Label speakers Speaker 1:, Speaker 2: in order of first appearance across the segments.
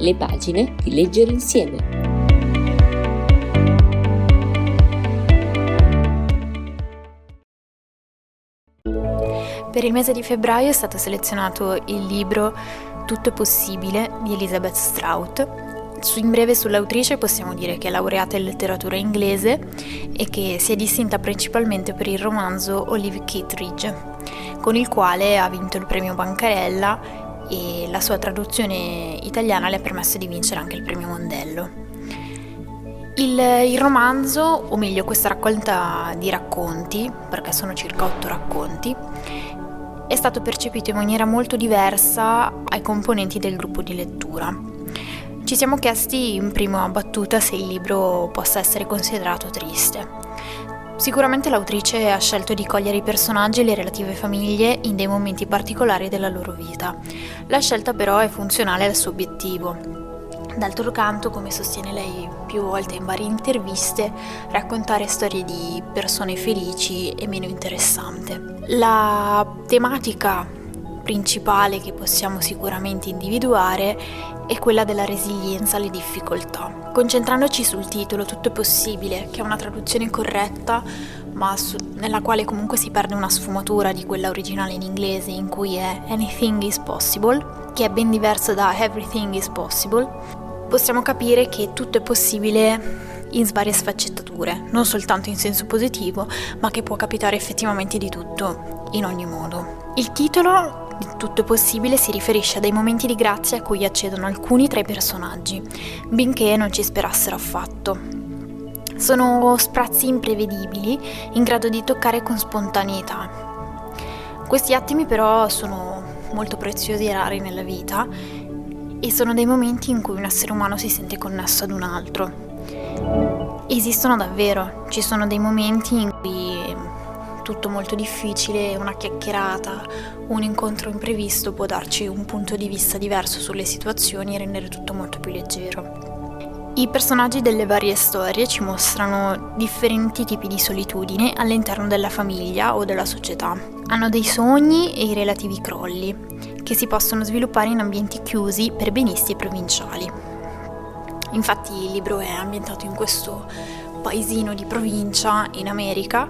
Speaker 1: le pagine di leggere insieme.
Speaker 2: Per il mese di febbraio è stato selezionato il libro Tutto è possibile di Elizabeth Strout. In breve sull'autrice possiamo dire che è laureata in letteratura inglese e che si è distinta principalmente per il romanzo Olive Kittredge, con il quale ha vinto il premio Bancarella e la sua traduzione italiana le ha permesso di vincere anche il premio Mondello. Il, il, romanzo, o meglio questa raccolta di racconti, perché sono circa otto racconti, è stato percepito in maniera molto diversa ai componenti del gruppo di lettura. Ci siamo chiesti in prima battuta se il libro possa essere considerato triste. Sicuramente l'autrice ha scelto di cogliere i personaggi e le relative famiglie in dei momenti particolari della loro vita. La scelta però è funzionale al suo obiettivo, D'altro canto, come sostiene lei più volte in varie interviste, raccontare storie di persone felici è meno interessante. La tematica principale che possiamo sicuramente individuare è quella della resilienza alle difficoltà. Concentrandoci sul titolo Tutto è possibile, che è una traduzione corretta, ma su, nella quale comunque si perde una sfumatura di quella originale in inglese in cui è Anything is possible, che è ben diverso da Everything is possible, possiamo capire che tutto è possibile in varie sfaccettature, non soltanto in senso positivo, ma che può capitare effettivamente di tutto, in ogni modo. Il titolo di Tutto è possibile si riferisce a dei momenti di grazia a cui accedono alcuni tra i personaggi, benché non ci sperassero affatto. Sono sprazzi imprevedibili, in grado di toccare con spontaneità. Questi attimi però sono molto preziosi e rari nella vita e sono dei momenti in cui un essere umano si sente connesso ad un altro. Esistono davvero, ci sono dei momenti in cui tutto molto difficile, una chiacchierata, un incontro imprevisto può darci un punto di vista diverso sulle situazioni e rendere tutto molto più leggero. I personaggi delle varie storie ci mostrano differenti tipi di solitudine all'interno della famiglia o della società. Hanno dei sogni e i relativi crolli, che si possono sviluppare in ambienti chiusi per benisti e provinciali. Infatti il libro è ambientato in questo paesino di provincia in America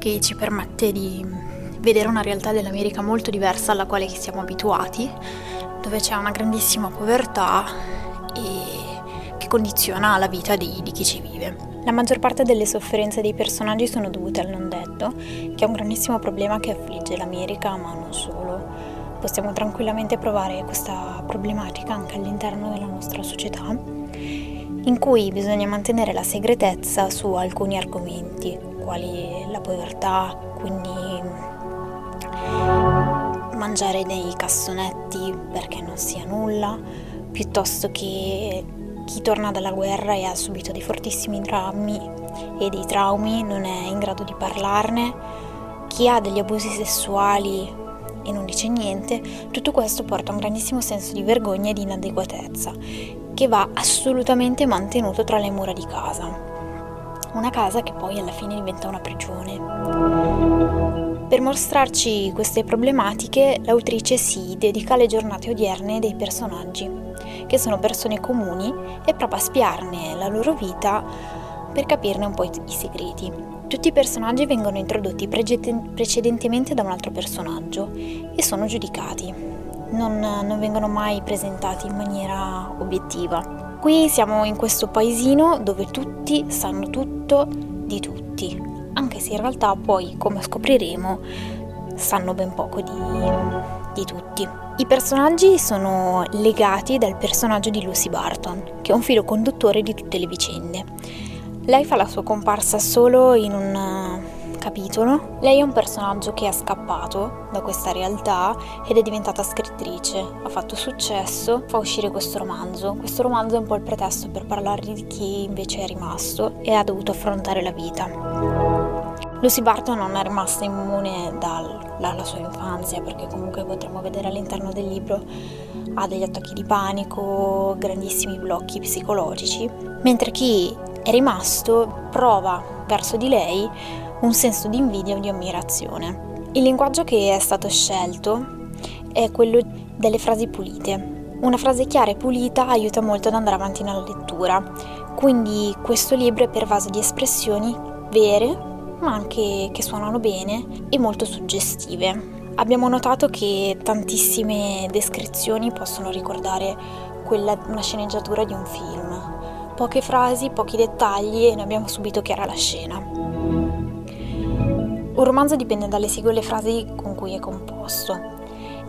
Speaker 2: che ci permette di vedere una realtà dell'America molto diversa alla quale siamo abituati, dove c'è una grandissima povertà che condiziona la vita di, di chi ci vive. La maggior parte delle sofferenze dei personaggi sono dovute al non detto, che è un grandissimo problema che affligge l'America, ma non solo possiamo tranquillamente provare questa problematica anche all'interno della nostra società, in cui bisogna mantenere la segretezza su alcuni argomenti, quali la povertà, quindi mangiare dei cassonetti perché non sia nulla, piuttosto che chi torna dalla guerra e ha subito dei fortissimi drammi e dei traumi non è in grado di parlarne, chi ha degli abusi sessuali e non dice niente, tutto questo porta a un grandissimo senso di vergogna e di inadeguatezza, che va assolutamente mantenuto tra le mura di casa. Una casa che poi alla fine diventa una prigione. Per mostrarci queste problematiche, l'autrice si dedica alle giornate odierne dei personaggi, che sono persone comuni, e prova a spiarne la loro vita per capirne un po' i, i segreti. Tutti i personaggi vengono introdotti precedentemente da un altro personaggio e sono giudicati. Non, non vengono mai presentati in maniera obiettiva. Qui siamo in questo paesino dove tutti sanno tutto di tutti, anche se in realtà poi, come scopriremo, sanno ben poco di, di tutti. I personaggi sono legati dal personaggio di Lucy Barton, che è un filo conduttore di tutte le vicende. Lei fa la sua comparsa solo in un capitolo. Lei è un personaggio che è scappato da questa realtà ed è diventata scrittrice. Ha fatto successo, fa uscire questo romanzo. Questo romanzo è un po' il pretesto per parlare di chi invece è rimasto e ha dovuto affrontare la vita. Lucy Barton non è rimasta immune dalla sua infanzia perché comunque potremo vedere all'interno del libro ha degli attacchi di panico, grandissimi blocchi psicologici, mentre chi è rimasto prova verso di lei un senso di invidia o di ammirazione. Il linguaggio che è stato scelto è quello delle frasi pulite. Una frase chiara e pulita aiuta molto ad andare avanti nella lettura, quindi questo libro è pervaso di espressioni vere, ma anche che suonano bene e molto suggestive. Abbiamo notato che tantissime descrizioni possono ricordare quella, una sceneggiatura di un film. Poche frasi, pochi dettagli e noi abbiamo subito che era la scena. Un romanzo dipende dalle singole frasi con cui è composto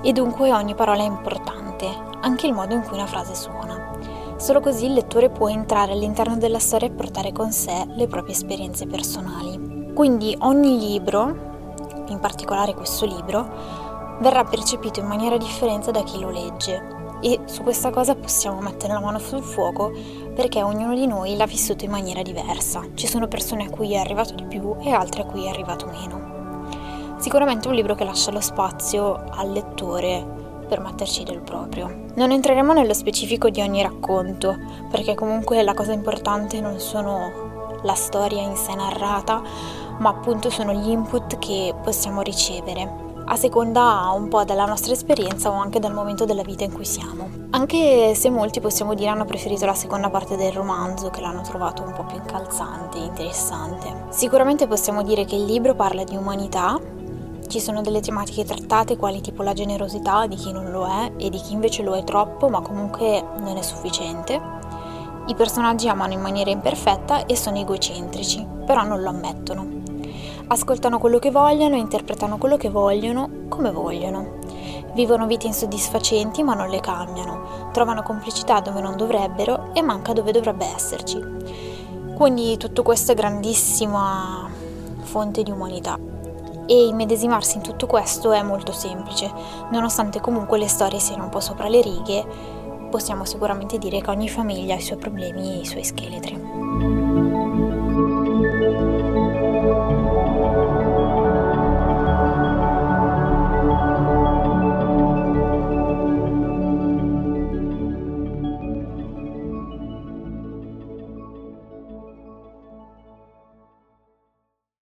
Speaker 2: e dunque ogni parola è importante, anche il modo in cui una frase suona. Solo così il lettore può entrare all'interno della storia e portare con sé le proprie esperienze personali. Quindi ogni libro, in particolare questo libro, verrà percepito in maniera differente da chi lo legge e su questa cosa possiamo mettere la mano sul fuoco perché ognuno di noi l'ha vissuto in maniera diversa. Ci sono persone a cui è arrivato di più e altre a cui è arrivato meno. Sicuramente un libro che lascia lo spazio al lettore per metterci del proprio. Non entreremo nello specifico di ogni racconto, perché comunque la cosa importante non sono la storia in sé narrata, ma appunto sono gli input che possiamo ricevere a seconda un po' della nostra esperienza o anche dal momento della vita in cui siamo. Anche se molti possiamo dire hanno preferito la seconda parte del romanzo, che l'hanno trovato un po' più incalzante e interessante. Sicuramente possiamo dire che il libro parla di umanità, ci sono delle tematiche trattate quali tipo la generosità di chi non lo è e di chi invece lo è troppo ma comunque non è sufficiente. I personaggi amano in maniera imperfetta e sono egocentrici, però non lo ammettono. Ascoltano quello che vogliono interpretano quello che vogliono come vogliono. Vivono vite insoddisfacenti ma non le cambiano, trovano complicità dove non dovrebbero e manca dove dovrebbe esserci. Quindi tutto questo è grandissima fonte di umanità e immedesimarsi in tutto questo è molto semplice, nonostante comunque le storie siano un po' sopra le righe, possiamo sicuramente dire che ogni famiglia ha i suoi problemi e i suoi scheletri.